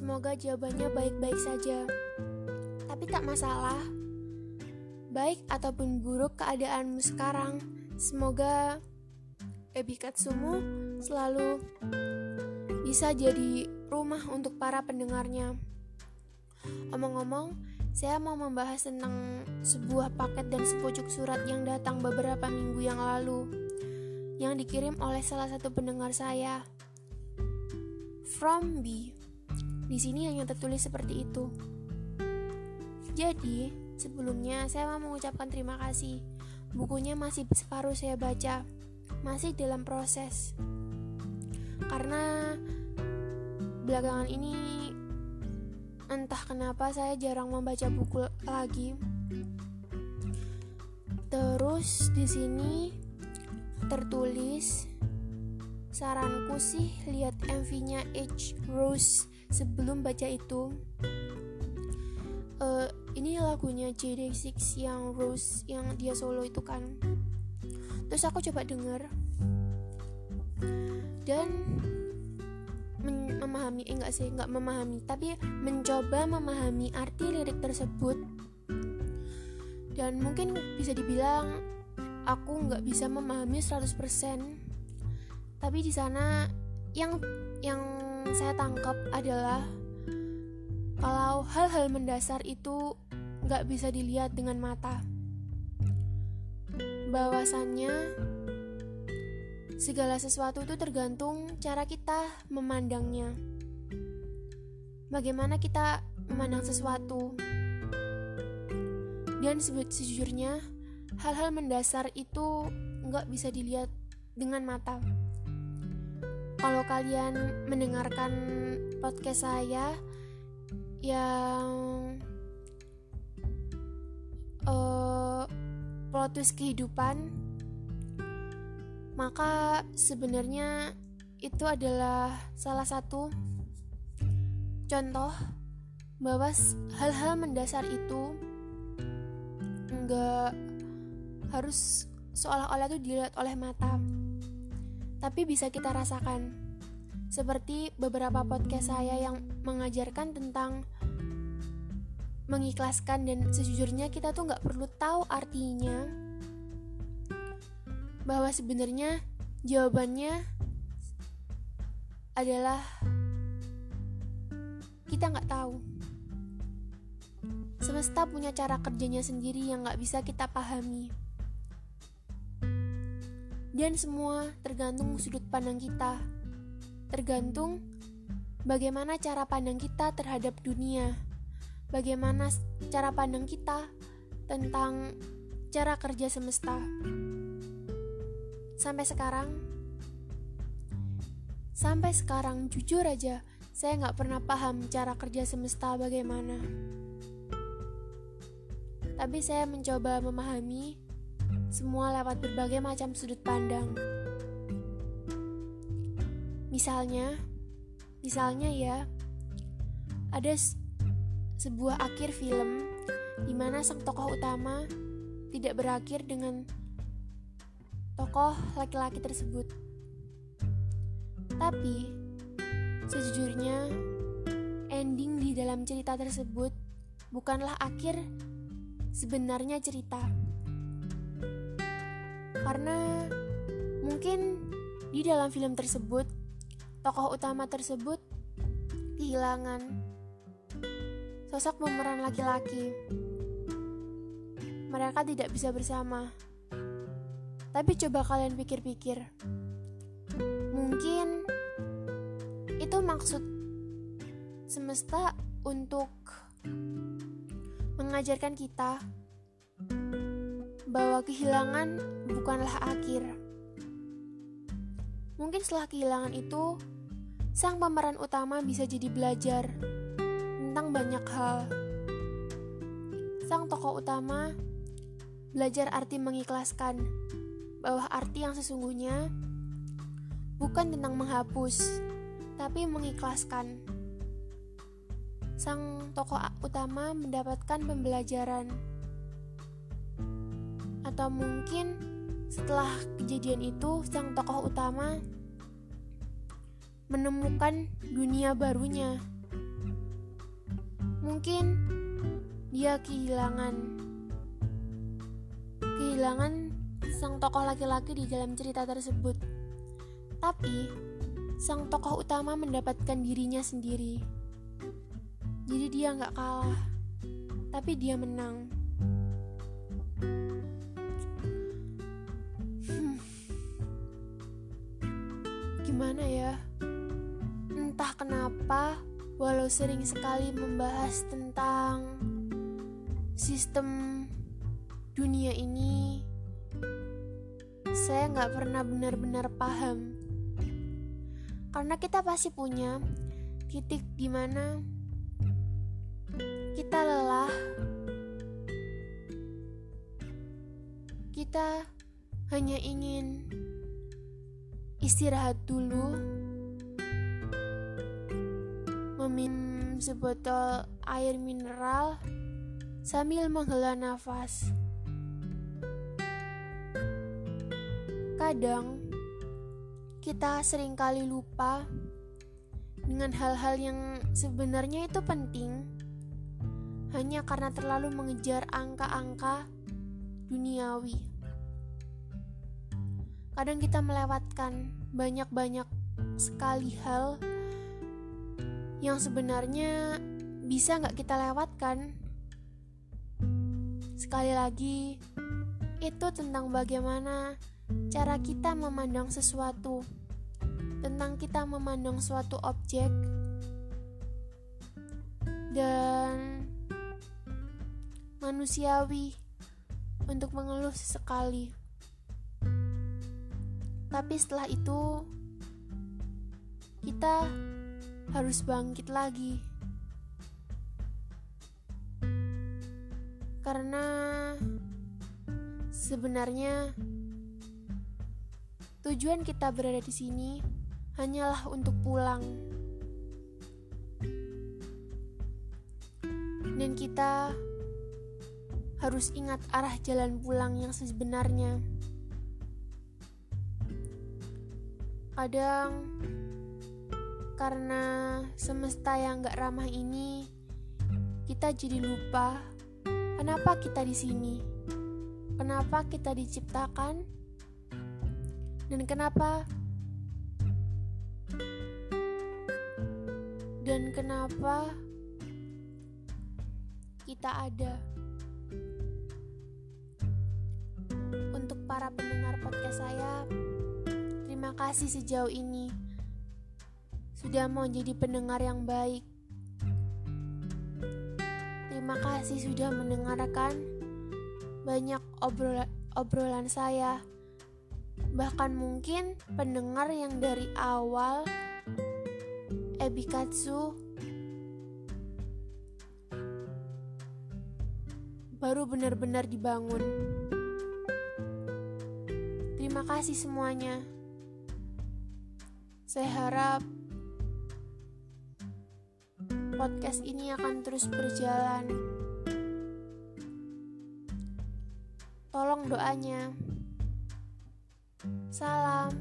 Semoga jawabannya baik-baik saja. Tapi tak masalah. Baik ataupun buruk keadaanmu sekarang, semoga Ebikatsumu selalu bisa jadi rumah untuk para pendengarnya. Omong-omong, saya mau membahas tentang sebuah paket dan sepucuk surat yang datang beberapa minggu yang lalu yang dikirim oleh salah satu pendengar saya. From B. Di sini hanya tertulis seperti itu. Jadi, sebelumnya saya mau mengucapkan terima kasih. Bukunya masih separuh saya baca, masih dalam proses. Karena belakangan ini entah kenapa saya jarang membaca buku lagi. Terus di sini tertulis saranku sih lihat MV-nya H Rose sebelum baca itu uh, ini lagunya JD6 yang Rose yang dia solo itu kan. Terus aku coba denger. Dan memahami eh enggak sih enggak memahami tapi mencoba memahami arti lirik tersebut. Dan mungkin bisa dibilang aku nggak bisa memahami 100% tapi di sana yang yang saya tangkap adalah kalau hal-hal mendasar itu nggak bisa dilihat dengan mata. Bahwasannya segala sesuatu itu tergantung cara kita memandangnya. Bagaimana kita memandang sesuatu. Dan sejujurnya, hal-hal mendasar itu nggak bisa dilihat dengan mata kalau kalian mendengarkan podcast saya yang uh, plot twist kehidupan maka sebenarnya itu adalah salah satu contoh bahwa hal-hal mendasar itu enggak harus seolah-olah itu dilihat oleh mata tapi bisa kita rasakan. Seperti beberapa podcast saya yang mengajarkan tentang mengikhlaskan dan sejujurnya kita tuh nggak perlu tahu artinya bahwa sebenarnya jawabannya adalah kita nggak tahu. Semesta punya cara kerjanya sendiri yang nggak bisa kita pahami. Dan semua tergantung sudut pandang kita. Tergantung bagaimana cara pandang kita terhadap dunia. Bagaimana cara pandang kita tentang cara kerja semesta. Sampai sekarang, sampai sekarang jujur aja, saya nggak pernah paham cara kerja semesta bagaimana. Tapi saya mencoba memahami semua lewat berbagai macam sudut pandang. Misalnya, misalnya ya, ada sebuah akhir film di mana sang tokoh utama tidak berakhir dengan tokoh laki-laki tersebut. Tapi, sejujurnya, ending di dalam cerita tersebut bukanlah akhir sebenarnya cerita karena mungkin di dalam film tersebut tokoh utama tersebut kehilangan sosok pemeran laki-laki. Mereka tidak bisa bersama. Tapi coba kalian pikir-pikir. Mungkin itu maksud semesta untuk mengajarkan kita bahwa kehilangan bukanlah akhir. Mungkin setelah kehilangan itu, sang pemeran utama bisa jadi belajar tentang banyak hal. Sang tokoh utama belajar arti mengikhlaskan, bahwa arti yang sesungguhnya bukan tentang menghapus, tapi mengikhlaskan. Sang tokoh utama mendapatkan pembelajaran atau mungkin setelah kejadian itu sang tokoh utama menemukan dunia barunya Mungkin dia kehilangan kehilangan sang tokoh laki-laki di dalam cerita tersebut. Tapi sang tokoh utama mendapatkan dirinya sendiri. Jadi dia nggak kalah, tapi dia menang. Gimana ya? Entah kenapa, walau sering sekali membahas tentang sistem dunia ini, saya nggak pernah benar-benar paham karena kita pasti punya titik di mana kita lelah, kita hanya ingin istirahat dulu, meminum sebotol air mineral sambil menghela nafas. Kadang kita sering kali lupa dengan hal-hal yang sebenarnya itu penting hanya karena terlalu mengejar angka-angka duniawi. Kadang kita melewatkan banyak-banyak sekali hal yang sebenarnya bisa nggak kita lewatkan. Sekali lagi, itu tentang bagaimana cara kita memandang sesuatu, tentang kita memandang suatu objek, dan manusiawi untuk mengeluh sesekali. Tapi setelah itu, kita harus bangkit lagi. Karena sebenarnya Tujuan kita berada di sini hanyalah untuk pulang. Dan kita harus ingat arah jalan pulang yang sebenarnya. Kadang karena semesta yang gak ramah ini, kita jadi lupa kenapa kita di sini, kenapa kita diciptakan dan kenapa dan kenapa kita ada. Untuk para pendengar podcast saya terima kasih sejauh ini sudah mau jadi pendengar yang baik terima kasih sudah mendengarkan banyak obrolan obrolan saya bahkan mungkin pendengar yang dari awal Ebikatsu baru benar-benar dibangun. Terima kasih semuanya. Saya harap podcast ini akan terus berjalan. Tolong doanya. Salam.